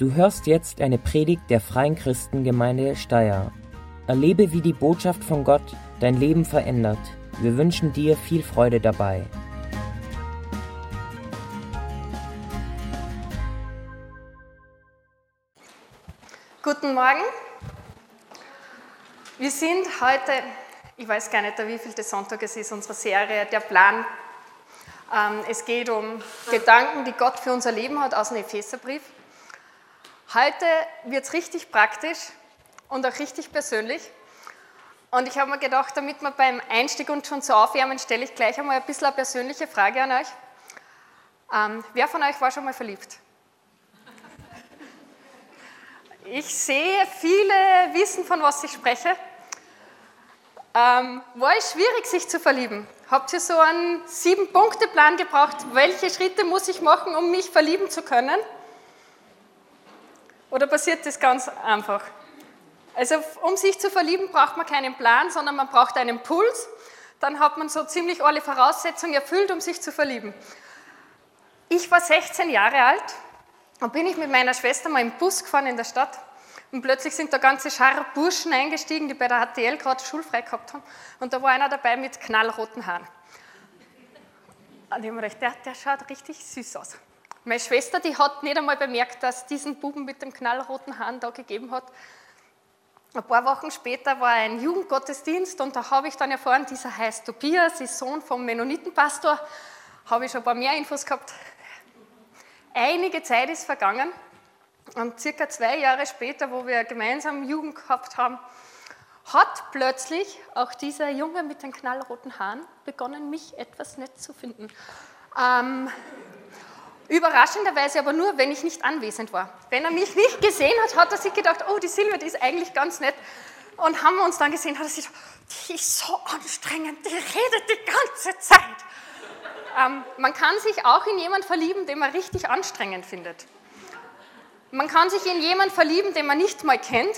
Du hörst jetzt eine Predigt der Freien Christengemeinde Steyr. Erlebe, wie die Botschaft von Gott dein Leben verändert. Wir wünschen dir viel Freude dabei. Guten Morgen. Wir sind heute, ich weiß gar nicht, wie viel der Sonntag es ist, unsere Serie, der Plan. Ähm, es geht um Gedanken, die Gott für unser Leben hat aus dem Epheserbrief. Heute wird es richtig praktisch und auch richtig persönlich. Und ich habe mir gedacht, damit wir beim Einstieg uns schon so aufwärmen, stelle ich gleich einmal ein bisschen eine persönliche Frage an euch. Ähm, wer von euch war schon mal verliebt? Ich sehe, viele wissen, von was ich spreche. Ähm, war es schwierig, sich zu verlieben? Habt ihr so einen Sieben-Punkte-Plan gebraucht? Welche Schritte muss ich machen, um mich verlieben zu können? Oder passiert das ganz einfach? Also um sich zu verlieben, braucht man keinen Plan, sondern man braucht einen Puls. Dann hat man so ziemlich alle Voraussetzungen erfüllt, um sich zu verlieben. Ich war 16 Jahre alt und bin ich mit meiner Schwester mal im Bus gefahren in der Stadt. Und plötzlich sind da ganze Schar Burschen eingestiegen, die bei der HTL gerade schulfrei gehabt haben. Und da war einer dabei mit knallroten Haaren. Und ich habe mir gedacht, der, der schaut richtig süß aus. Meine Schwester, die hat nicht einmal bemerkt, dass es diesen Buben mit dem knallroten Hahn da gegeben hat. Ein paar Wochen später war ein Jugendgottesdienst und da habe ich dann erfahren, dieser heißt Tobias, ist Sohn vom Mennonitenpastor. Habe ich schon ein paar mehr Infos gehabt. Einige Zeit ist vergangen und circa zwei Jahre später, wo wir gemeinsam Jugend gehabt haben, hat plötzlich auch dieser Junge mit den knallroten Haaren begonnen, mich etwas nett zu finden. Ähm, Überraschenderweise aber nur, wenn ich nicht anwesend war. Wenn er mich nicht gesehen hat, hat er sich gedacht, oh, die Silvia, die ist eigentlich ganz nett. Und haben wir uns dann gesehen, hat er sich gedacht, die ist so anstrengend, die redet die ganze Zeit. Ähm, man kann sich auch in jemanden verlieben, den man richtig anstrengend findet. Man kann sich in jemanden verlieben, den man nicht mal kennt.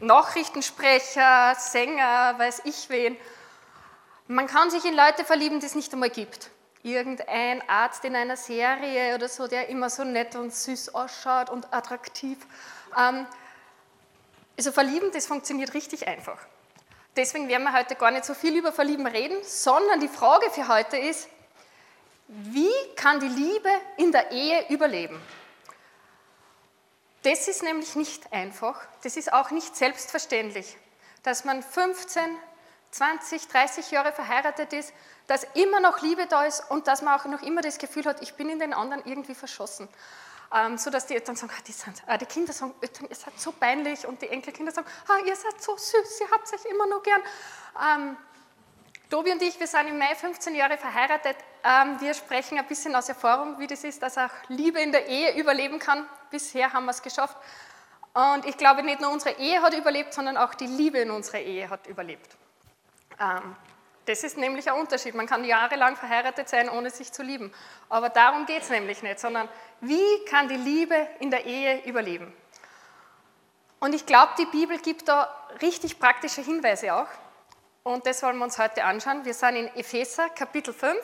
Nachrichtensprecher, Sänger, weiß ich wen. Man kann sich in Leute verlieben, die es nicht einmal gibt irgendein Arzt in einer Serie oder so, der immer so nett und süß ausschaut und attraktiv. Ähm, also Verlieben, das funktioniert richtig einfach. Deswegen werden wir heute gar nicht so viel über Verlieben reden, sondern die Frage für heute ist, wie kann die Liebe in der Ehe überleben? Das ist nämlich nicht einfach, das ist auch nicht selbstverständlich, dass man 15, 20, 30 Jahre verheiratet ist, dass immer noch Liebe da ist und dass man auch noch immer das Gefühl hat, ich bin in den anderen irgendwie verschossen. Ähm, so dass die Eltern sagen, ah, die, sind, ah, die, Kinder sagen, Eltern, ihr seid so peinlich und die Enkelkinder sagen, ah, ihr seid so süß, ihr habt euch immer noch gern. Ähm, Tobi und ich, wir sind im Mai 15 Jahre verheiratet. Ähm, wir sprechen ein bisschen aus Erfahrung, wie das ist, dass auch Liebe in der Ehe überleben kann. Bisher haben wir es geschafft. Und ich glaube, nicht nur unsere Ehe hat überlebt, sondern auch die Liebe in unserer Ehe hat überlebt. Ähm, das ist nämlich ein Unterschied. Man kann jahrelang verheiratet sein, ohne sich zu lieben. Aber darum geht es nämlich nicht, sondern wie kann die Liebe in der Ehe überleben? Und ich glaube, die Bibel gibt da richtig praktische Hinweise auch. Und das wollen wir uns heute anschauen. Wir sind in Epheser Kapitel 5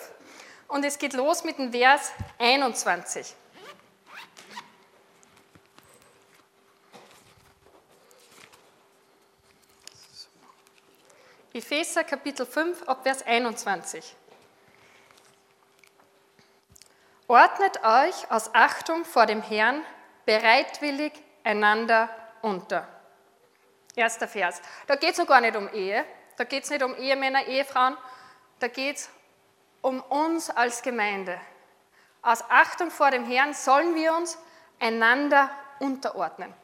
und es geht los mit dem Vers 21. Epheser Kapitel 5 ab Vers 21. Ordnet euch aus Achtung vor dem Herrn bereitwillig einander unter. Erster Vers. Da geht es noch gar nicht um Ehe, da geht es nicht um Ehemänner, Ehefrauen, da geht es um uns als Gemeinde. Aus Achtung vor dem Herrn sollen wir uns einander unterordnen.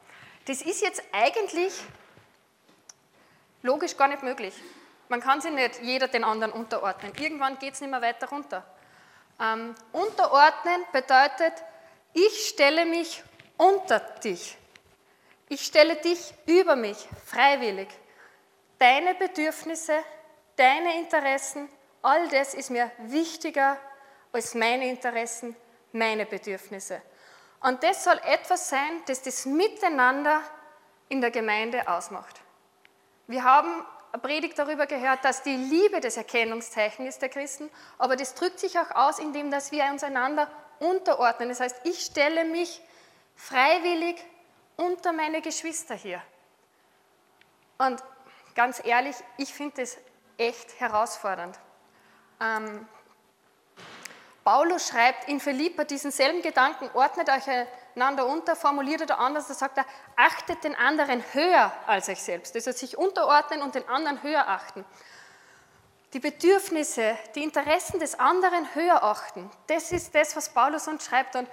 Das ist jetzt eigentlich logisch gar nicht möglich. Man kann sich nicht jeder den anderen unterordnen. Irgendwann geht es nicht mehr weiter runter. Ähm, unterordnen bedeutet, ich stelle mich unter dich. Ich stelle dich über mich, freiwillig. Deine Bedürfnisse, deine Interessen, all das ist mir wichtiger als meine Interessen, meine Bedürfnisse. Und das soll etwas sein, das das Miteinander in der Gemeinde ausmacht. Wir haben Predigt darüber gehört, dass die Liebe das Erkennungszeichen ist der Christen, aber das drückt sich auch aus, indem dass wir uns einander unterordnen. Das heißt, ich stelle mich freiwillig unter meine Geschwister hier. Und ganz ehrlich, ich finde das echt herausfordernd. Ähm, Paulus schreibt in Philippa diesen selben Gedanken, ordnet euch einander unter, formuliert er anders, da sagt er, achtet den anderen höher als euch selbst. Heißt, sich unterordnen und den anderen höher achten. Die Bedürfnisse, die Interessen des anderen höher achten, das ist das, was Paulus uns schreibt. Und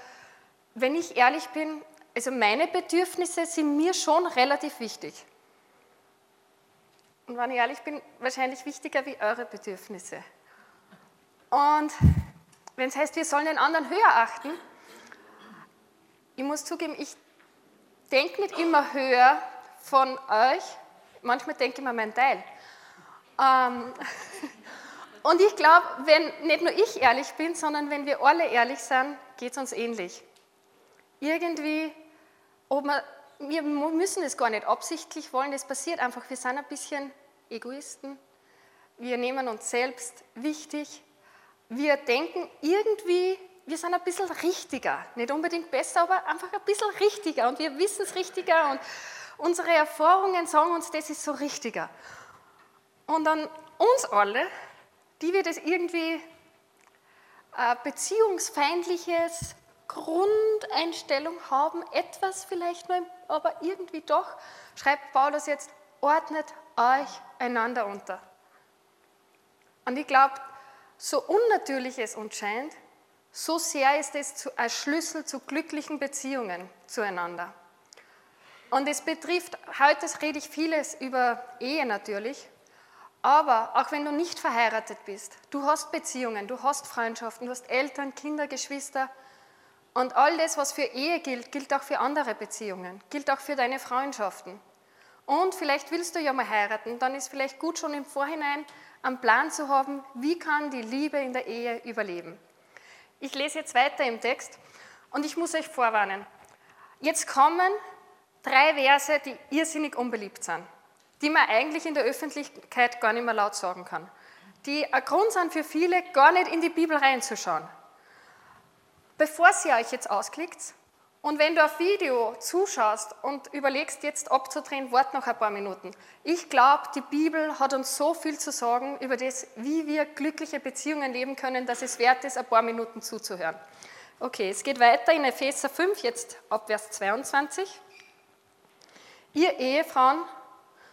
wenn ich ehrlich bin, also meine Bedürfnisse sind mir schon relativ wichtig. Und wenn ich ehrlich bin, wahrscheinlich wichtiger wie eure Bedürfnisse. Und wenn es heißt, wir sollen den anderen höher achten, ich muss zugeben, ich denke nicht immer höher von euch, manchmal denke ich mir mein Teil. Ähm, und ich glaube, wenn nicht nur ich ehrlich bin, sondern wenn wir alle ehrlich sind, geht es uns ähnlich. Irgendwie, ob wir, wir müssen es gar nicht absichtlich wollen, es passiert einfach, wir sind ein bisschen Egoisten, wir nehmen uns selbst wichtig wir denken irgendwie, wir sind ein bisschen richtiger. Nicht unbedingt besser, aber einfach ein bisschen richtiger. Und wir wissen es richtiger und unsere Erfahrungen sagen uns, das ist so richtiger. Und dann uns alle, die wir das irgendwie äh, beziehungsfeindliches Grundeinstellung haben, etwas vielleicht nur, aber irgendwie doch, schreibt Paulus jetzt, ordnet euch einander unter. Und ich glaube, so unnatürlich es uns scheint, so sehr ist es ein Schlüssel zu glücklichen Beziehungen zueinander. Und es betrifft, heute rede ich vieles über Ehe natürlich, aber auch wenn du nicht verheiratet bist, du hast Beziehungen, du hast Freundschaften, du hast Eltern, Kinder, Geschwister und all das, was für Ehe gilt, gilt auch für andere Beziehungen, gilt auch für deine Freundschaften. Und vielleicht willst du ja mal heiraten, dann ist vielleicht gut schon im Vorhinein einen Plan zu haben, wie kann die Liebe in der Ehe überleben. Ich lese jetzt weiter im Text und ich muss euch vorwarnen. Jetzt kommen drei Verse, die irrsinnig unbeliebt sind, die man eigentlich in der Öffentlichkeit gar nicht mehr laut sagen kann, die ein Grund sind für viele, gar nicht in die Bibel reinzuschauen. Bevor ihr euch jetzt ausklickt, und wenn du auf Video zuschaust und überlegst, jetzt abzudrehen, wart noch ein paar Minuten. Ich glaube, die Bibel hat uns so viel zu sagen über das, wie wir glückliche Beziehungen leben können, dass es wert ist, ein paar Minuten zuzuhören. Okay, es geht weiter in Epheser 5, jetzt ab Vers 22. Ihr Ehefrauen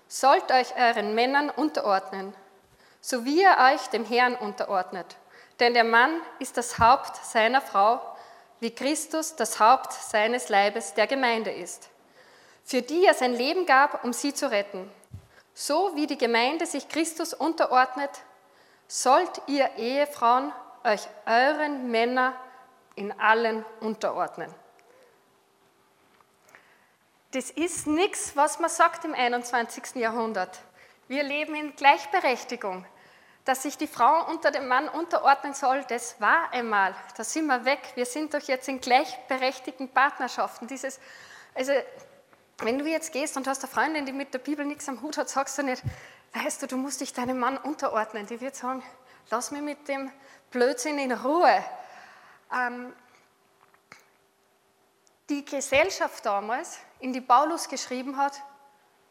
sollt euch euren Männern unterordnen, so wie ihr euch dem Herrn unterordnet. Denn der Mann ist das Haupt seiner Frau, wie Christus das Haupt seines Leibes der Gemeinde ist, für die er sein Leben gab, um sie zu retten. So wie die Gemeinde sich Christus unterordnet, sollt ihr Ehefrauen euch euren Männern in allen unterordnen. Das ist nichts, was man sagt im 21. Jahrhundert. Wir leben in Gleichberechtigung dass sich die Frau unter dem Mann unterordnen soll, das war einmal. Da sind wir weg. Wir sind doch jetzt in gleichberechtigten Partnerschaften. Dieses, also, wenn du jetzt gehst und hast eine Freundin, die mit der Bibel nichts am Hut hat, sagst du nicht, weißt du, du musst dich deinem Mann unterordnen. Die wird sagen, lass mich mit dem Blödsinn in Ruhe. Ähm, die Gesellschaft damals, in die Paulus geschrieben hat,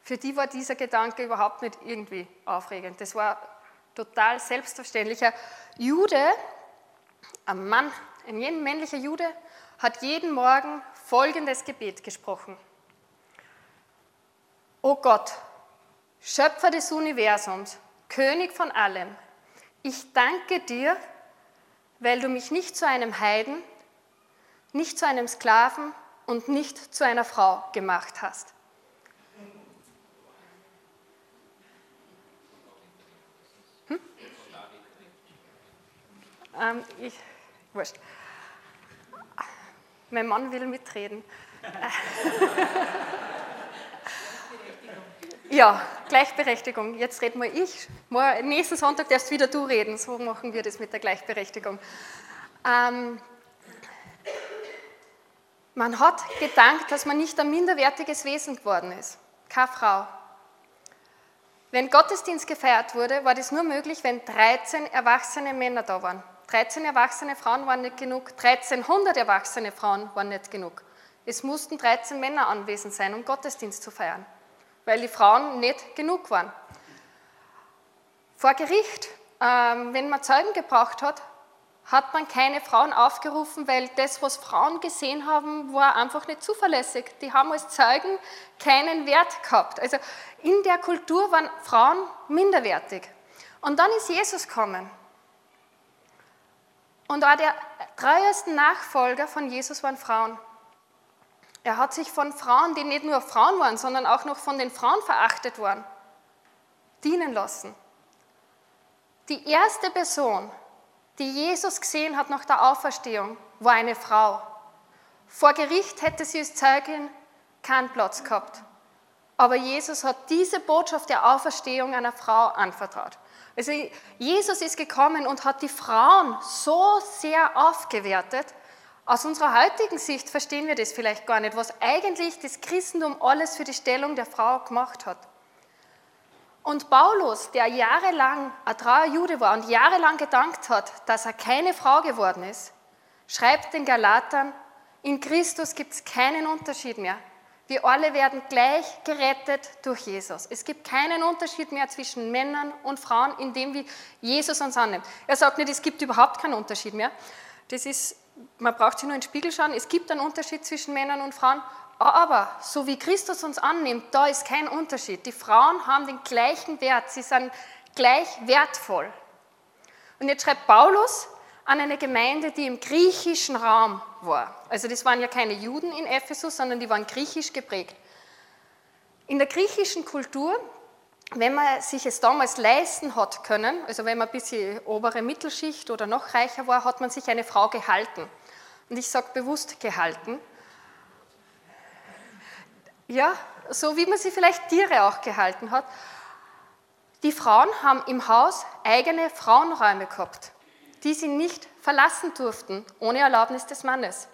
für die war dieser Gedanke überhaupt nicht irgendwie aufregend. Das war total selbstverständlicher Jude, ein Mann, ein männlicher Jude, hat jeden Morgen folgendes Gebet gesprochen. O Gott, Schöpfer des Universums, König von allem, ich danke dir, weil du mich nicht zu einem Heiden, nicht zu einem Sklaven und nicht zu einer Frau gemacht hast. Ähm, ich, wurscht. Mein Mann will mitreden. ja, Gleichberechtigung. Jetzt reden wir ich. Nächsten Sonntag darfst wieder du reden. So machen wir das mit der Gleichberechtigung. Ähm, man hat gedankt, dass man nicht ein minderwertiges Wesen geworden ist. Keine Frau. Wenn Gottesdienst gefeiert wurde, war das nur möglich, wenn 13 erwachsene Männer da waren. 13 erwachsene Frauen waren nicht genug, 1300 erwachsene Frauen waren nicht genug. Es mussten 13 Männer anwesend sein, um Gottesdienst zu feiern, weil die Frauen nicht genug waren. Vor Gericht, ähm, wenn man Zeugen gebraucht hat, hat man keine Frauen aufgerufen, weil das, was Frauen gesehen haben, war einfach nicht zuverlässig. Die haben als Zeugen keinen Wert gehabt. Also in der Kultur waren Frauen minderwertig. Und dann ist Jesus gekommen. Und auch der treuesten Nachfolger von Jesus waren Frauen. Er hat sich von Frauen, die nicht nur Frauen waren, sondern auch noch von den Frauen verachtet waren, dienen lassen. Die erste Person, die Jesus gesehen hat nach der Auferstehung, war eine Frau. Vor Gericht hätte sie als Zeugin keinen Platz gehabt. Aber Jesus hat diese Botschaft der Auferstehung einer Frau anvertraut. Also Jesus ist gekommen und hat die Frauen so sehr aufgewertet. Aus unserer heutigen Sicht verstehen wir das vielleicht gar nicht, was eigentlich das Christentum alles für die Stellung der Frau gemacht hat. Und Paulus, der jahrelang ein treuer Jude war und jahrelang gedankt hat, dass er keine Frau geworden ist, schreibt den Galatern, in Christus gibt es keinen Unterschied mehr. Wir alle werden gleich gerettet durch Jesus. Es gibt keinen Unterschied mehr zwischen Männern und Frauen, indem wie Jesus uns annimmt. Er sagt nicht, es gibt überhaupt keinen Unterschied mehr. Das ist, man braucht sich nur in den Spiegel schauen. Es gibt einen Unterschied zwischen Männern und Frauen, aber so wie Christus uns annimmt, da ist kein Unterschied. Die Frauen haben den gleichen Wert, sie sind gleich wertvoll. Und jetzt schreibt Paulus an eine Gemeinde, die im griechischen Raum war. Also das waren ja keine Juden in Ephesus, sondern die waren griechisch geprägt. In der griechischen Kultur, wenn man sich es damals leisten hat können, also wenn man ein bisschen obere Mittelschicht oder noch reicher war, hat man sich eine Frau gehalten. Und ich sage bewusst gehalten, ja, so wie man sie vielleicht Tiere auch gehalten hat. Die Frauen haben im Haus eigene Frauenräume gehabt, die sie nicht verlassen durften, ohne Erlaubnis des Mannes.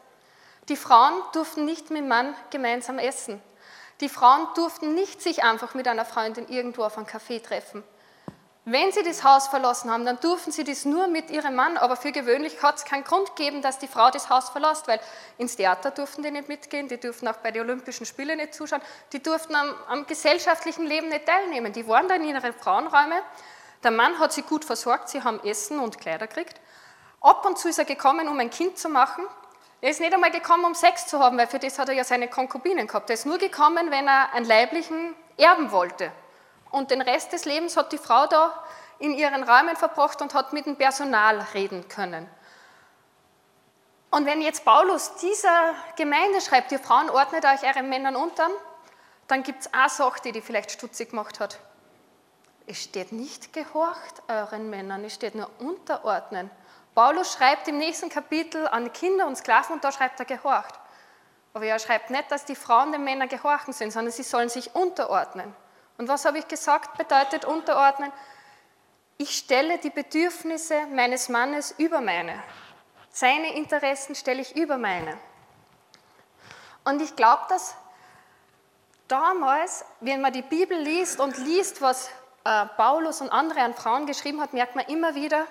Die Frauen durften nicht mit dem Mann gemeinsam essen. Die Frauen durften nicht sich einfach mit einer Freundin irgendwo auf einen Kaffee treffen. Wenn sie das Haus verlassen haben, dann durften sie das nur mit ihrem Mann, aber für gewöhnlich hat es keinen Grund gegeben, dass die Frau das Haus verlässt, weil ins Theater durften die nicht mitgehen, die durften auch bei den Olympischen Spielen nicht zuschauen, die durften am, am gesellschaftlichen Leben nicht teilnehmen. Die waren dann in ihren Frauenräumen. Der Mann hat sie gut versorgt, sie haben Essen und Kleider gekriegt. Ab und zu ist er gekommen, um ein Kind zu machen. Er ist nicht einmal gekommen, um Sex zu haben, weil für das hat er ja seine Konkubinen gehabt. Er ist nur gekommen, wenn er einen leiblichen erben wollte. Und den Rest des Lebens hat die Frau da in ihren Räumen verbracht und hat mit dem Personal reden können. Und wenn jetzt Paulus dieser Gemeinde schreibt, ihr Frauen ordnet euch euren Männern unter, dann gibt es eine Sache, die die vielleicht stutzig gemacht hat. Es steht nicht gehorcht euren Männern, es steht nur unterordnen. Paulus schreibt im nächsten Kapitel an Kinder und Sklaven und da schreibt er gehorcht. Aber er schreibt nicht, dass die Frauen den Männern gehorchen sind, sondern sie sollen sich unterordnen. Und was habe ich gesagt, bedeutet unterordnen? Ich stelle die Bedürfnisse meines Mannes über meine. Seine Interessen stelle ich über meine. Und ich glaube, dass damals, wenn man die Bibel liest und liest, was äh, Paulus und andere an Frauen geschrieben hat, merkt man immer wieder,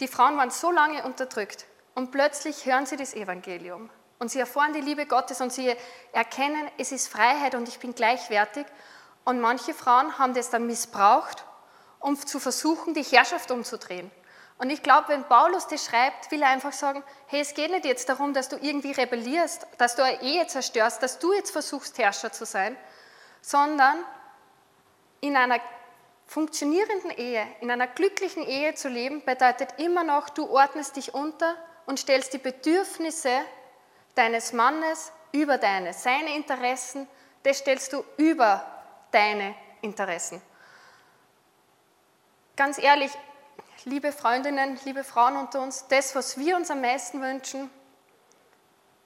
die Frauen waren so lange unterdrückt und plötzlich hören sie das Evangelium und sie erfahren die Liebe Gottes und sie erkennen, es ist Freiheit und ich bin gleichwertig und manche Frauen haben das dann missbraucht, um zu versuchen, die Herrschaft umzudrehen. Und ich glaube, wenn Paulus das schreibt, will er einfach sagen, hey, es geht nicht jetzt darum, dass du irgendwie rebellierst, dass du eine Ehe zerstörst, dass du jetzt versuchst, Herrscher zu sein, sondern in einer funktionierenden Ehe, in einer glücklichen Ehe zu leben, bedeutet immer noch, du ordnest dich unter und stellst die Bedürfnisse deines Mannes über deine. Seine Interessen, das stellst du über deine Interessen. Ganz ehrlich, liebe Freundinnen, liebe Frauen unter uns, das, was wir uns am meisten wünschen,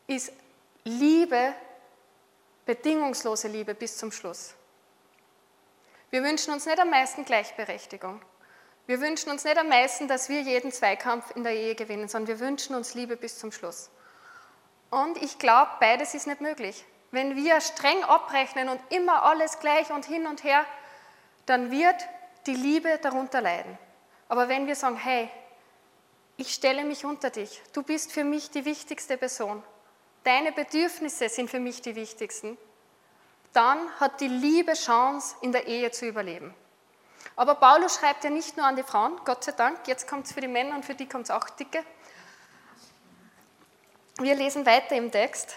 ist Liebe, bedingungslose Liebe bis zum Schluss. Wir wünschen uns nicht am meisten Gleichberechtigung. Wir wünschen uns nicht am meisten, dass wir jeden Zweikampf in der Ehe gewinnen, sondern wir wünschen uns Liebe bis zum Schluss. Und ich glaube, beides ist nicht möglich. Wenn wir streng abrechnen und immer alles gleich und hin und her, dann wird die Liebe darunter leiden. Aber wenn wir sagen, hey, ich stelle mich unter dich, du bist für mich die wichtigste Person, deine Bedürfnisse sind für mich die wichtigsten, dann hat die Liebe Chance, in der Ehe zu überleben. Aber Paulus schreibt ja nicht nur an die Frauen, Gott sei Dank, jetzt kommt es für die Männer und für die kommt es auch dicke. Wir lesen weiter im Text,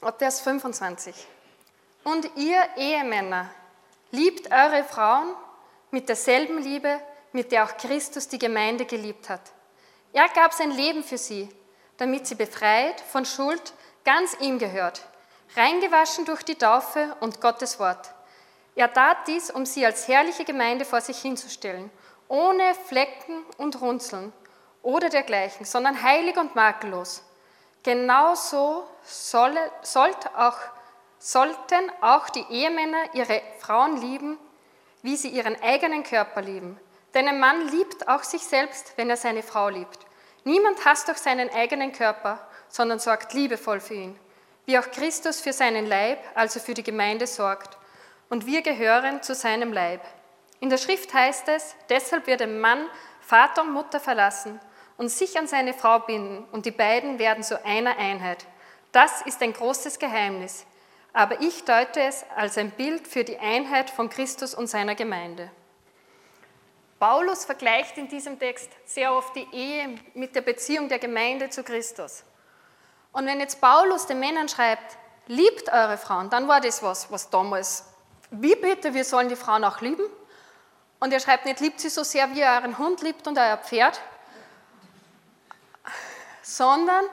ab Vers 25. Und ihr Ehemänner, liebt eure Frauen mit derselben Liebe, mit der auch Christus die Gemeinde geliebt hat. Er gab sein Leben für sie, damit sie befreit von Schuld ganz ihm gehört, reingewaschen durch die Taufe und Gottes Wort. Er tat dies, um sie als herrliche Gemeinde vor sich hinzustellen, ohne Flecken und Runzeln oder dergleichen, sondern heilig und makellos. Genauso solle, sollte auch, sollten auch die Ehemänner ihre Frauen lieben, wie sie ihren eigenen Körper lieben. Denn ein Mann liebt auch sich selbst, wenn er seine Frau liebt. Niemand hasst doch seinen eigenen Körper, sondern sorgt liebevoll für ihn, wie auch Christus für seinen Leib, also für die Gemeinde, sorgt. Und wir gehören zu seinem Leib. In der Schrift heißt es, deshalb wird ein Mann Vater und Mutter verlassen und sich an seine Frau binden, und die beiden werden zu einer Einheit. Das ist ein großes Geheimnis, aber ich deute es als ein Bild für die Einheit von Christus und seiner Gemeinde. Paulus vergleicht in diesem Text sehr oft die Ehe mit der Beziehung der Gemeinde zu Christus. Und wenn jetzt Paulus den Männern schreibt, liebt eure Frauen, dann war das was, was damals, wie bitte, wir sollen die Frauen auch lieben? Und er schreibt nicht, liebt sie so sehr, wie ihr euren Hund liebt und euer Pferd, sondern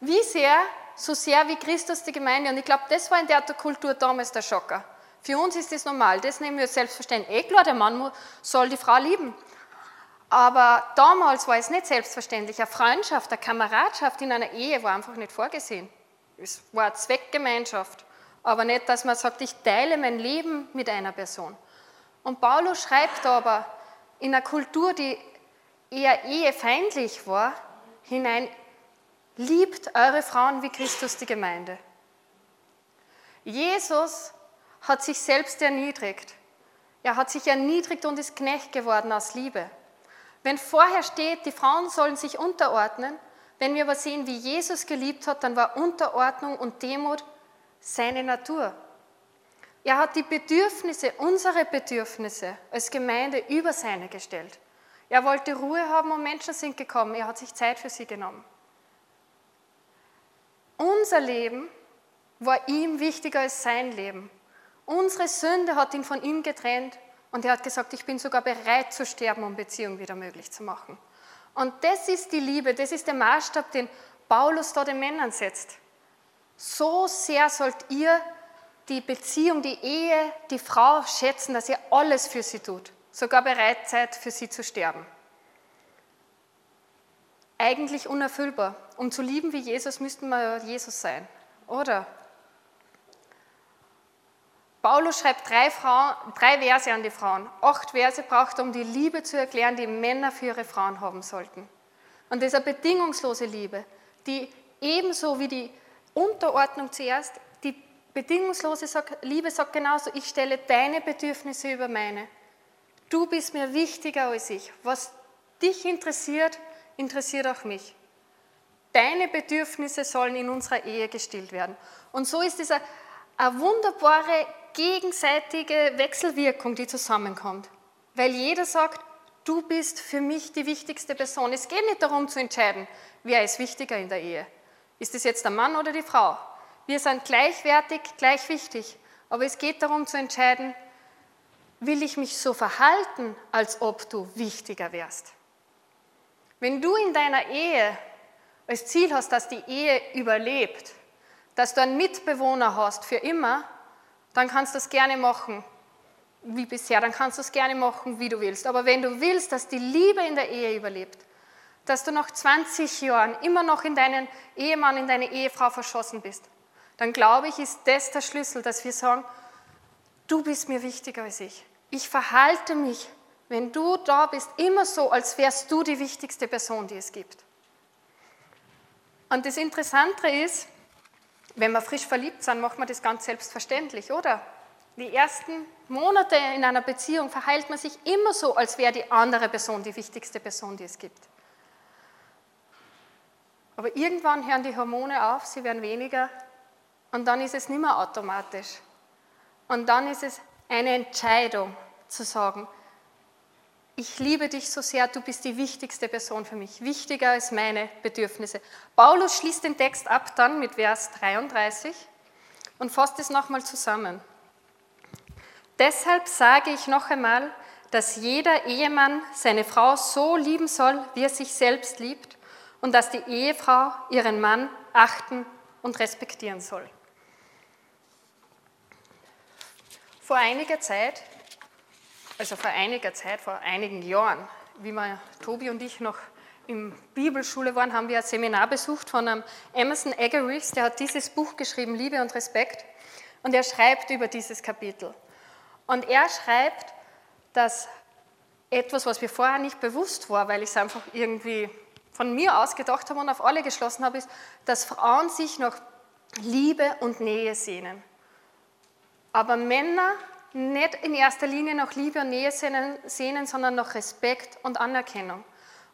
wie sehr, so sehr wie Christus die Gemeinde. Und ich glaube, das war in der Kultur damals der Schocker. Für uns ist das normal, das nehmen wir selbstverständlich. Eh klar, der Mann soll die Frau lieben. Aber damals war es nicht selbstverständlich. Eine Freundschaft, eine Kameradschaft in einer Ehe war einfach nicht vorgesehen. Es war eine Zweckgemeinschaft. Aber nicht, dass man sagt, ich teile mein Leben mit einer Person. Und Paulus schreibt aber in einer Kultur, die eher ehefeindlich war, hinein, Liebt eure Frauen wie Christus die Gemeinde. Jesus hat sich selbst erniedrigt. Er hat sich erniedrigt und ist Knecht geworden aus Liebe. Wenn vorher steht, die Frauen sollen sich unterordnen, wenn wir aber sehen, wie Jesus geliebt hat, dann war Unterordnung und Demut seine Natur. Er hat die Bedürfnisse, unsere Bedürfnisse als Gemeinde über seine gestellt. Er wollte Ruhe haben und Menschen sind gekommen. Er hat sich Zeit für sie genommen. Unser Leben war ihm wichtiger als sein Leben. Unsere Sünde hat ihn von ihm getrennt und er hat gesagt, ich bin sogar bereit zu sterben, um Beziehung wieder möglich zu machen. Und das ist die Liebe, das ist der Maßstab, den Paulus da den Männern setzt. So sehr sollt ihr die Beziehung, die Ehe, die Frau schätzen, dass ihr alles für sie tut, sogar bereit seid, für sie zu sterben eigentlich unerfüllbar. Um zu lieben wie Jesus müssten wir Jesus sein, oder? Paulus schreibt drei, Frauen, drei Verse an die Frauen. Acht Verse braucht er, um die Liebe zu erklären, die Männer für ihre Frauen haben sollten. Und das ist eine bedingungslose Liebe, die ebenso wie die Unterordnung zuerst, die bedingungslose Liebe sagt genauso, ich stelle deine Bedürfnisse über meine. Du bist mir wichtiger als ich. Was dich interessiert, interessiert auch mich. Deine Bedürfnisse sollen in unserer Ehe gestillt werden. Und so ist es eine, eine wunderbare gegenseitige Wechselwirkung, die zusammenkommt. Weil jeder sagt, du bist für mich die wichtigste Person. Es geht nicht darum zu entscheiden, wer ist wichtiger in der Ehe. Ist es jetzt der Mann oder die Frau? Wir sind gleichwertig, gleich wichtig. Aber es geht darum zu entscheiden, will ich mich so verhalten, als ob du wichtiger wärst? Wenn du in deiner Ehe als Ziel hast, dass die Ehe überlebt, dass du einen Mitbewohner hast für immer, dann kannst du das gerne machen wie bisher, dann kannst du es gerne machen, wie du willst. Aber wenn du willst, dass die Liebe in der Ehe überlebt, dass du nach 20 Jahren immer noch in deinen Ehemann, in deine Ehefrau verschossen bist, dann glaube ich, ist das der Schlüssel, dass wir sagen, du bist mir wichtiger als ich. Ich verhalte mich wenn du da bist, immer so, als wärst du die wichtigste Person, die es gibt. Und das Interessante ist, wenn wir frisch verliebt sind, macht man das ganz selbstverständlich, oder? Die ersten Monate in einer Beziehung verheilt man sich immer so, als wäre die andere Person die wichtigste Person, die es gibt. Aber irgendwann hören die Hormone auf, sie werden weniger und dann ist es nicht mehr automatisch. Und dann ist es eine Entscheidung zu sagen, ich liebe dich so sehr, du bist die wichtigste Person für mich, wichtiger als meine Bedürfnisse. Paulus schließt den Text ab dann mit Vers 33 und fasst es nochmal zusammen. Deshalb sage ich noch einmal, dass jeder Ehemann seine Frau so lieben soll, wie er sich selbst liebt und dass die Ehefrau ihren Mann achten und respektieren soll. Vor einiger Zeit also vor einiger Zeit, vor einigen Jahren, wie wir, Tobi und ich noch in Bibelschule waren, haben wir ein Seminar besucht von einem Emerson Eggerichs, der hat dieses Buch geschrieben, Liebe und Respekt, und er schreibt über dieses Kapitel. Und er schreibt, dass etwas, was mir vorher nicht bewusst war, weil ich es einfach irgendwie von mir aus gedacht habe und auf alle geschlossen habe, ist, dass Frauen sich nach Liebe und Nähe sehnen. Aber Männer nicht in erster Linie nach Liebe und Nähe sehnen, sondern nach Respekt und Anerkennung.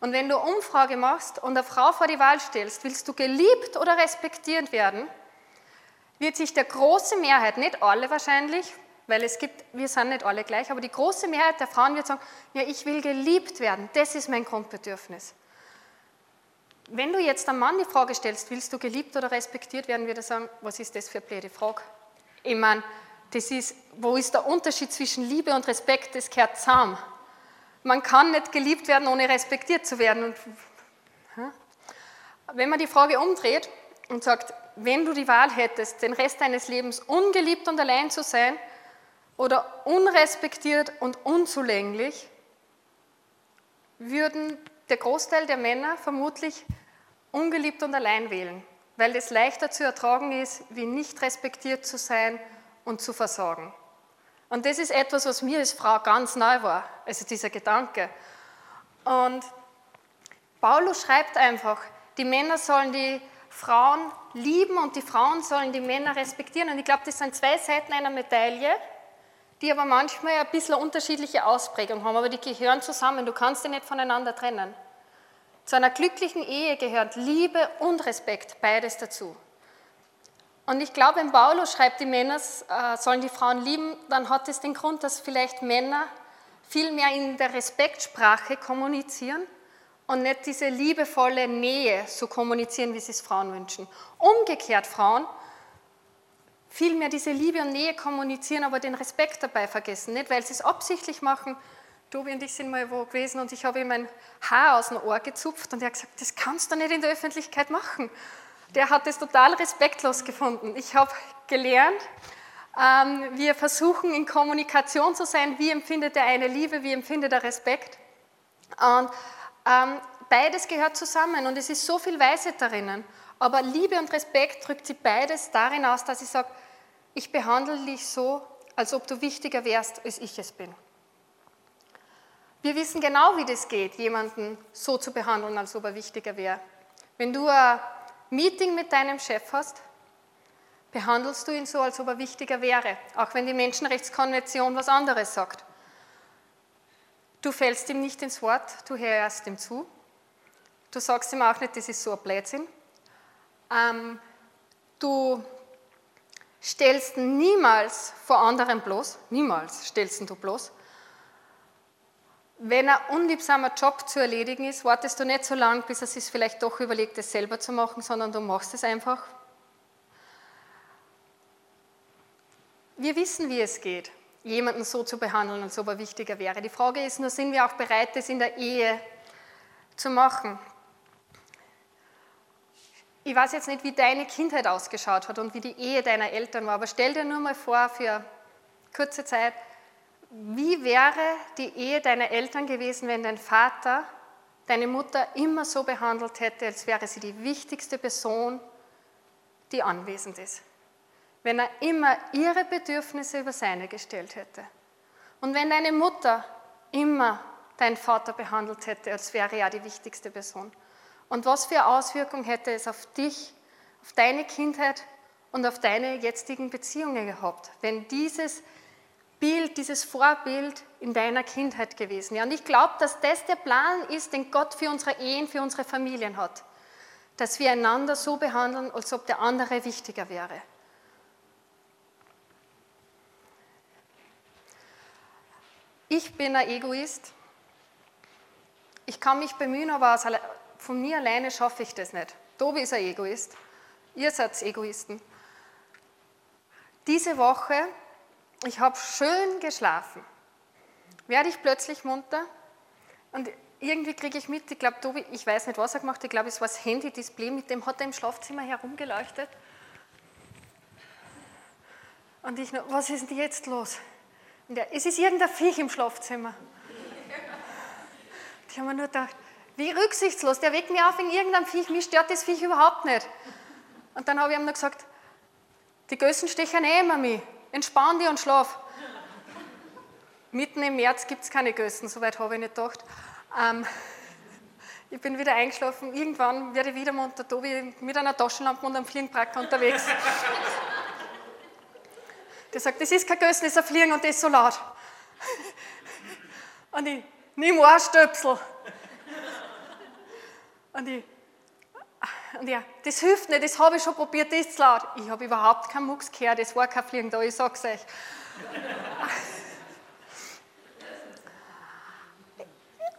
Und wenn du Umfrage machst und eine Frau vor die Wahl stellst, willst du geliebt oder respektiert werden, wird sich der große Mehrheit, nicht alle wahrscheinlich, weil es gibt, wir sind nicht alle gleich, aber die große Mehrheit der Frauen wird sagen, ja, ich will geliebt werden, das ist mein Grundbedürfnis. Wenn du jetzt einem Mann die Frage stellst, willst du geliebt oder respektiert werden, wird er sagen, was ist das für eine blöde Frage? Ich meine, das ist, wo ist der Unterschied zwischen Liebe und Respekt? Das gehört zusammen. Man kann nicht geliebt werden, ohne respektiert zu werden. Und, wenn man die Frage umdreht und sagt, wenn du die Wahl hättest, den Rest deines Lebens ungeliebt und allein zu sein oder unrespektiert und unzulänglich, würden der Großteil der Männer vermutlich ungeliebt und allein wählen, weil es leichter zu ertragen ist, wie nicht respektiert zu sein und zu versorgen. Und das ist etwas, was mir als Frau ganz neu war, also dieser Gedanke. Und Paulus schreibt einfach, die Männer sollen die Frauen lieben und die Frauen sollen die Männer respektieren. Und ich glaube, das sind zwei Seiten einer Medaille, die aber manchmal ein bisschen unterschiedliche Ausprägung haben, aber die gehören zusammen. Du kannst die nicht voneinander trennen. Zu einer glücklichen Ehe gehört Liebe und Respekt, beides dazu. Und ich glaube, wenn Paulus schreibt, die Männer äh, sollen die Frauen lieben, dann hat es den Grund, dass vielleicht Männer viel mehr in der Respektsprache kommunizieren und nicht diese liebevolle Nähe so kommunizieren, wie sie es Frauen wünschen. Umgekehrt Frauen viel mehr diese Liebe und Nähe kommunizieren, aber den Respekt dabei vergessen. Nicht, weil sie es absichtlich machen. Tobi und ich sind mal wo gewesen und ich habe ihm mein Haar aus dem Ohr gezupft und er hat gesagt, das kannst du nicht in der Öffentlichkeit machen der hat es total respektlos gefunden. Ich habe gelernt, ähm, wir versuchen in Kommunikation zu sein, wie empfindet der eine Liebe, wie empfindet er Respekt. Und ähm, beides gehört zusammen und es ist so viel Weisheit darin. Aber Liebe und Respekt drückt sie beides darin aus, dass ich sage, ich behandle dich so, als ob du wichtiger wärst, als ich es bin. Wir wissen genau, wie das geht, jemanden so zu behandeln, als ob er wichtiger wäre. Wenn du ein Meeting mit deinem Chef hast, behandelst du ihn so, als ob er wichtiger wäre, auch wenn die Menschenrechtskonvention was anderes sagt. Du fällst ihm nicht ins Wort, du hörst ihm zu. Du sagst ihm auch nicht, das ist so ein Blödsinn. Ähm, du stellst niemals vor anderen bloß, niemals stellst du bloß, wenn ein unliebsamer Job zu erledigen ist, wartest du nicht so lange, bis er sich vielleicht doch überlegt, es selber zu machen, sondern du machst es einfach. Wir wissen, wie es geht, jemanden so zu behandeln, als ob er wichtiger wäre. Die Frage ist nur, sind wir auch bereit, das in der Ehe zu machen? Ich weiß jetzt nicht, wie deine Kindheit ausgeschaut hat und wie die Ehe deiner Eltern war, aber stell dir nur mal vor, für kurze Zeit, wie wäre die Ehe deiner Eltern gewesen, wenn dein Vater deine Mutter immer so behandelt hätte, als wäre sie die wichtigste Person, die anwesend ist? Wenn er immer ihre Bedürfnisse über seine gestellt hätte. Und wenn deine Mutter immer deinen Vater behandelt hätte, als wäre er die wichtigste Person. Und was für Auswirkungen hätte es auf dich, auf deine Kindheit und auf deine jetzigen Beziehungen gehabt, wenn dieses Bild, dieses Vorbild in deiner Kindheit gewesen. Ja, und ich glaube, dass das der Plan ist, den Gott für unsere Ehen, für unsere Familien hat. dass wir einander so behandeln, als ob der andere wichtiger wäre. Ich bin ein Egoist. Ich kann mich bemühen, aber von mir alleine schaffe ich das nicht. Tobi ist ein Egoist. Ihr seid Egoisten. Diese Woche, ich habe schön geschlafen, werde ich plötzlich munter und irgendwie kriege ich mit, ich glaube, Tobi, ich weiß nicht, was er gemacht hat, ich glaube, es war das Handy-Display, mit dem hat er im Schlafzimmer herumgeleuchtet. Und ich, noch, was ist denn jetzt los? Und er, es ist irgendein Viech im Schlafzimmer. Die haben mir nur gedacht, wie rücksichtslos, der weckt mich auf in irgendeinem Viech, mich stört das Viech überhaupt nicht. Und dann habe ich ihm noch gesagt, die Gössen stechen eh immer mich, entspann dich und schlaf. Mitten im März gibt es keine Gössen, soweit habe ich nicht gedacht. Ähm, ich bin wieder eingeschlafen. Irgendwann werde ich wieder munter Tobi mit einer Taschenlampe und einem Fliegenbracker unterwegs. Der sagt, das ist kein Gössen, das ist ein Fliegen und das ist so laut. Und ich, nimm Ohrstöpsel. Und ich, und ja, das hilft nicht, das habe ich schon probiert, das ist laut. Ich habe überhaupt keinen Mucks gehört, das war kein Fliegen da, ich sag's euch.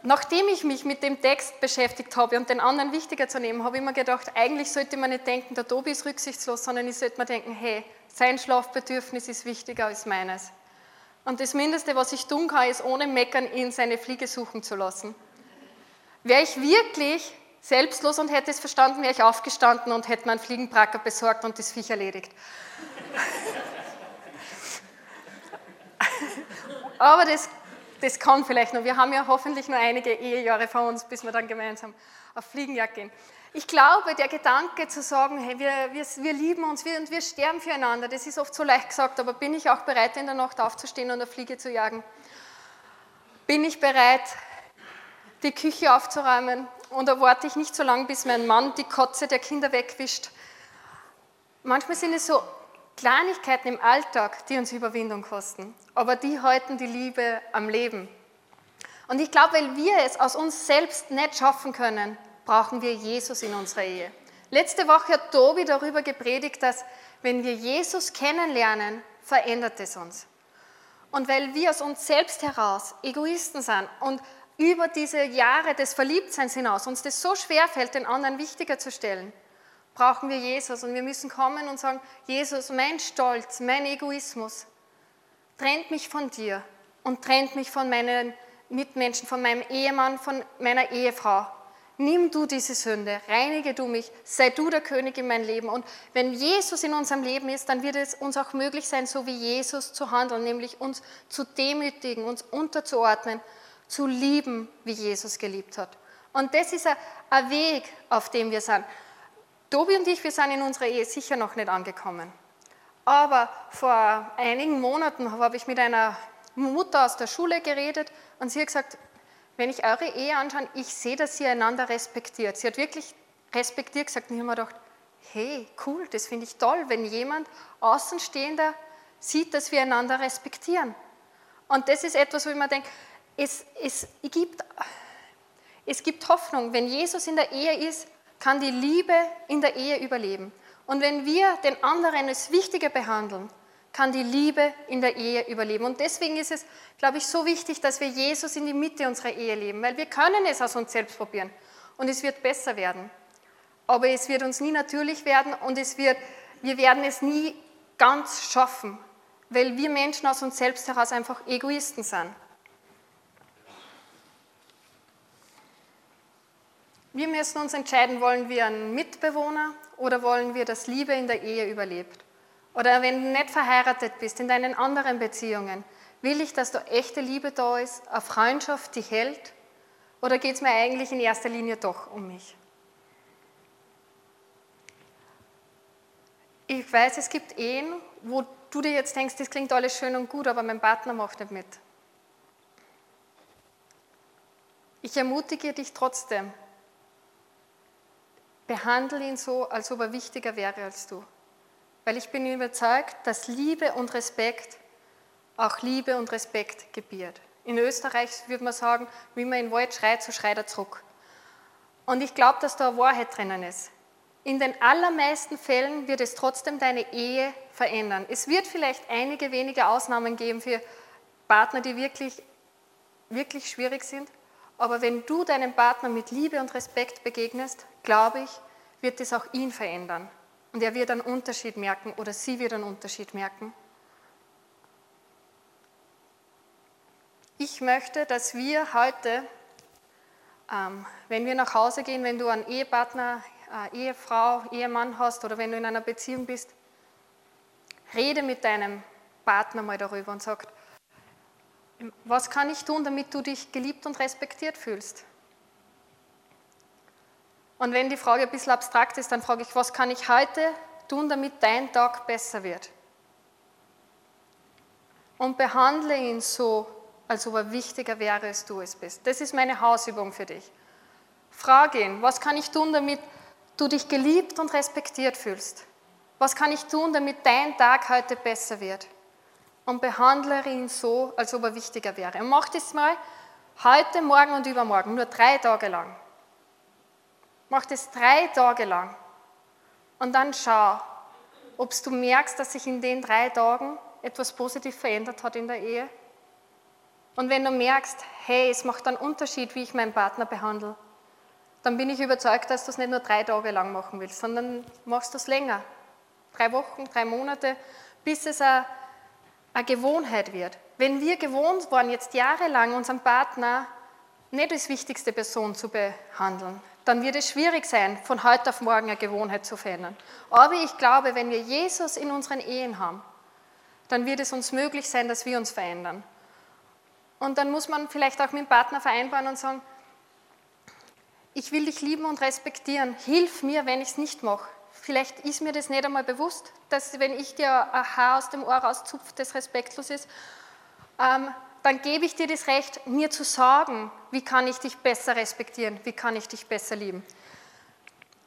Nachdem ich mich mit dem Text beschäftigt habe und den anderen wichtiger zu nehmen, habe ich mir gedacht, eigentlich sollte man nicht denken, der Tobi ist rücksichtslos, sondern ich sollte mir denken, hey, sein Schlafbedürfnis ist wichtiger als meines. Und das Mindeste, was ich tun kann, ist ohne Meckern ihn seine Fliege suchen zu lassen. Wäre ich wirklich selbstlos und hätte es verstanden, wäre ich aufgestanden und hätte meinen Fliegenbracker besorgt und das Viech erledigt. Aber das das kann vielleicht noch. Wir haben ja hoffentlich nur einige Ehejahre vor uns, bis wir dann gemeinsam auf Fliegenjagd gehen. Ich glaube, der Gedanke zu sagen, hey, wir, wir, wir lieben uns wir, und wir sterben füreinander, das ist oft so leicht gesagt, aber bin ich auch bereit, in der Nacht aufzustehen und eine Fliege zu jagen? Bin ich bereit, die Küche aufzuräumen und erwarte ich nicht so lange, bis mein Mann die Kotze der Kinder wegwischt? Manchmal sind es so Kleinigkeiten im Alltag, die uns Überwindung kosten, aber die halten die Liebe am Leben. Und ich glaube, weil wir es aus uns selbst nicht schaffen können, brauchen wir Jesus in unserer Ehe. Letzte Woche hat Tobi darüber gepredigt, dass wenn wir Jesus kennenlernen, verändert es uns. Und weil wir aus uns selbst heraus Egoisten sind und über diese Jahre des Verliebtseins hinaus uns das so schwer fällt, den anderen wichtiger zu stellen, brauchen wir Jesus und wir müssen kommen und sagen, Jesus, mein Stolz, mein Egoismus trennt mich von dir und trennt mich von meinen Mitmenschen, von meinem Ehemann, von meiner Ehefrau. Nimm du diese Sünde, reinige du mich, sei du der König in mein Leben. Und wenn Jesus in unserem Leben ist, dann wird es uns auch möglich sein, so wie Jesus zu handeln, nämlich uns zu demütigen, uns unterzuordnen, zu lieben, wie Jesus geliebt hat. Und das ist ein Weg, auf dem wir sind. Tobi und ich, wir sind in unserer Ehe sicher noch nicht angekommen. Aber vor einigen Monaten habe ich mit einer Mutter aus der Schule geredet und sie hat gesagt, wenn ich eure Ehe anschaue, ich sehe, dass ihr einander respektiert. Sie hat wirklich respektiert gesagt und ich habe mir gedacht, hey, cool, das finde ich toll, wenn jemand Außenstehender sieht, dass wir einander respektieren. Und das ist etwas, wo ich mir denke, es, es, gibt, es gibt Hoffnung. Wenn Jesus in der Ehe ist, kann die Liebe in der Ehe überleben. Und wenn wir den anderen als wichtiger behandeln, kann die Liebe in der Ehe überleben. Und deswegen ist es, glaube ich, so wichtig, dass wir Jesus in die Mitte unserer Ehe leben, weil wir können es aus uns selbst probieren und es wird besser werden. Aber es wird uns nie natürlich werden und es wird, wir werden es nie ganz schaffen, weil wir Menschen aus uns selbst heraus einfach Egoisten sind. Wir müssen uns entscheiden, wollen wir einen Mitbewohner oder wollen wir, dass Liebe in der Ehe überlebt? Oder wenn du nicht verheiratet bist, in deinen anderen Beziehungen, will ich, dass da echte Liebe da ist, eine Freundschaft, die hält? Oder geht es mir eigentlich in erster Linie doch um mich? Ich weiß, es gibt Ehen, wo du dir jetzt denkst, das klingt alles schön und gut, aber mein Partner macht nicht mit. Ich ermutige dich trotzdem, Behandle ihn so, als ob er wichtiger wäre als du. Weil ich bin überzeugt, dass Liebe und Respekt auch Liebe und Respekt gebiert. In Österreich würde man sagen, wie man in Wald schreit, so schreit er zurück. Und ich glaube, dass da eine Wahrheit drinnen ist. in den allermeisten Fällen wird es trotzdem deine Ehe verändern. Es wird vielleicht einige wenige Ausnahmen geben für Partner, die wirklich, wirklich schwierig sind. Aber wenn du deinem Partner mit Liebe und Respekt begegnest, glaube ich, wird es auch ihn verändern. Und er wird einen Unterschied merken oder sie wird einen Unterschied merken. Ich möchte, dass wir heute, ähm, wenn wir nach Hause gehen, wenn du einen Ehepartner, äh, Ehefrau, Ehemann hast oder wenn du in einer Beziehung bist, rede mit deinem Partner mal darüber und sag, was kann ich tun, damit du dich geliebt und respektiert fühlst? Und wenn die Frage ein bisschen abstrakt ist, dann frage ich, was kann ich heute tun, damit dein Tag besser wird? Und behandle ihn so, als ob er wichtiger wäre, als du es bist. Das ist meine Hausübung für dich. Frage ihn, was kann ich tun, damit du dich geliebt und respektiert fühlst? Was kann ich tun, damit dein Tag heute besser wird? Und behandle ihn so, als ob er wichtiger wäre. Und mach das mal heute, morgen und übermorgen, nur drei Tage lang. Mach das drei Tage lang. Und dann schau, ob du merkst, dass sich in den drei Tagen etwas positiv verändert hat in der Ehe. Und wenn du merkst, hey, es macht einen Unterschied, wie ich meinen Partner behandle, dann bin ich überzeugt, dass du es nicht nur drei Tage lang machen willst, sondern machst du es länger. Drei Wochen, drei Monate, bis es eine, eine Gewohnheit wird. Wenn wir gewohnt waren, jetzt jahrelang unseren Partner nicht als wichtigste Person zu behandeln, dann wird es schwierig sein, von heute auf morgen eine Gewohnheit zu verändern. Aber ich glaube, wenn wir Jesus in unseren Ehen haben, dann wird es uns möglich sein, dass wir uns verändern. Und dann muss man vielleicht auch mit dem Partner vereinbaren und sagen, ich will dich lieben und respektieren, hilf mir, wenn ich es nicht mache. Vielleicht ist mir das nicht einmal bewusst, dass wenn ich dir ein Haar aus dem Ohr rauszupfe, das respektlos ist. Ähm, dann gebe ich dir das Recht, mir zu sagen, wie kann ich dich besser respektieren, wie kann ich dich besser lieben.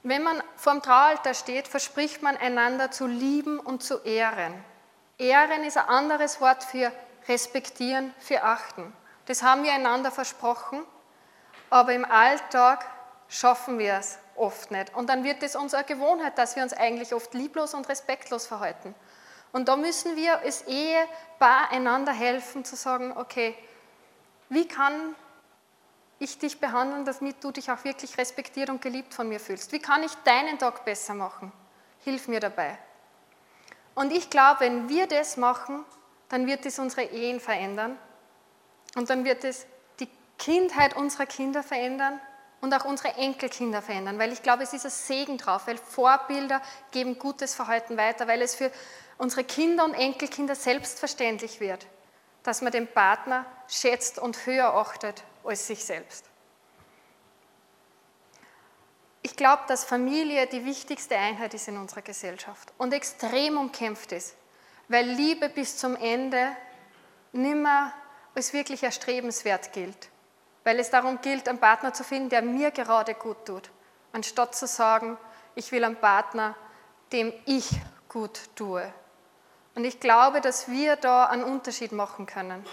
Wenn man vor dem Traualter steht, verspricht man einander zu lieben und zu ehren. Ehren ist ein anderes Wort für respektieren, für achten. Das haben wir einander versprochen, aber im Alltag schaffen wir es oft nicht. Und dann wird es unsere Gewohnheit, dass wir uns eigentlich oft lieblos und respektlos verhalten. Und da müssen wir als Ehepaar einander helfen, zu sagen, okay, wie kann ich dich behandeln, damit du dich auch wirklich respektiert und geliebt von mir fühlst? Wie kann ich deinen Tag besser machen? Hilf mir dabei. Und ich glaube, wenn wir das machen, dann wird es unsere Ehen verändern und dann wird es die Kindheit unserer Kinder verändern und auch unsere Enkelkinder verändern, weil ich glaube, es ist ein Segen drauf, weil Vorbilder geben gutes Verhalten weiter, weil es für unsere Kinder und Enkelkinder selbstverständlich wird, dass man den Partner schätzt und höher achtet als sich selbst. Ich glaube, dass Familie die wichtigste Einheit ist in unserer Gesellschaft und extrem umkämpft ist, weil Liebe bis zum Ende nimmer als wirklich erstrebenswert gilt, weil es darum gilt, einen Partner zu finden, der mir gerade gut tut, anstatt zu sagen, ich will einen Partner, dem ich gut tue. Und ich glaube, dass wir da einen Unterschied machen können.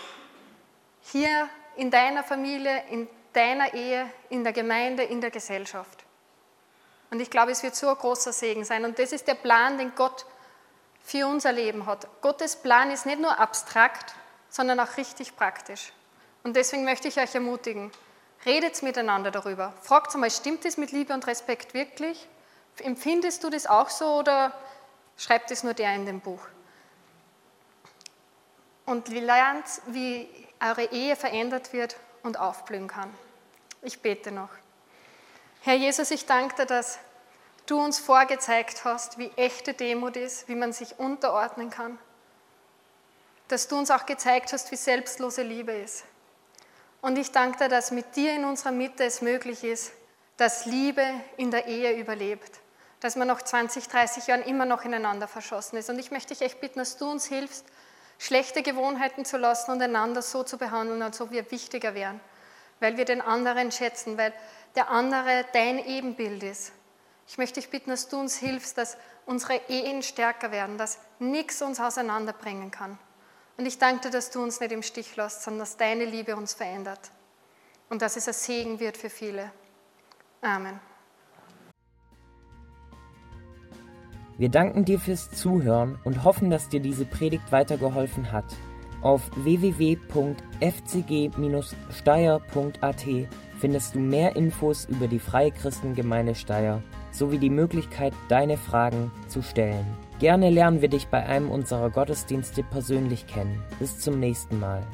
Hier in deiner Familie, in deiner Ehe, in der Gemeinde, in der Gesellschaft. Und ich glaube, es wird so ein großer Segen sein. Und das ist der Plan, den Gott für unser Leben hat. Gottes Plan ist nicht nur abstrakt, sondern auch richtig praktisch. Und deswegen möchte ich euch ermutigen, redet miteinander darüber. Fragt einmal, stimmt es mit Liebe und Respekt wirklich? Empfindest du das auch so oder schreibt es nur der in dem Buch? und lernt, wie eure Ehe verändert wird und aufblühen kann. Ich bete noch. Herr Jesus, ich danke dir, dass du uns vorgezeigt hast, wie echte Demut ist, wie man sich unterordnen kann. Dass du uns auch gezeigt hast, wie selbstlose Liebe ist. Und ich danke dir, dass mit dir in unserer Mitte es möglich ist, dass Liebe in der Ehe überlebt. Dass man nach 20, 30 Jahren immer noch ineinander verschossen ist. Und ich möchte dich echt bitten, dass du uns hilfst, schlechte Gewohnheiten zu lassen und einander so zu behandeln, als ob wir wichtiger wären, weil wir den anderen schätzen, weil der andere dein Ebenbild ist. Ich möchte dich bitten, dass du uns hilfst, dass unsere Ehen stärker werden, dass nichts uns auseinanderbringen kann. Und ich danke dir, dass du uns nicht im Stich lässt, sondern dass deine Liebe uns verändert und dass es ein Segen wird für viele. Amen. Wir danken dir fürs Zuhören und hoffen, dass dir diese Predigt weitergeholfen hat. Auf www.fcg-steyr.at findest du mehr Infos über die Freie Christengemeinde Steyr sowie die Möglichkeit, deine Fragen zu stellen. Gerne lernen wir dich bei einem unserer Gottesdienste persönlich kennen. Bis zum nächsten Mal.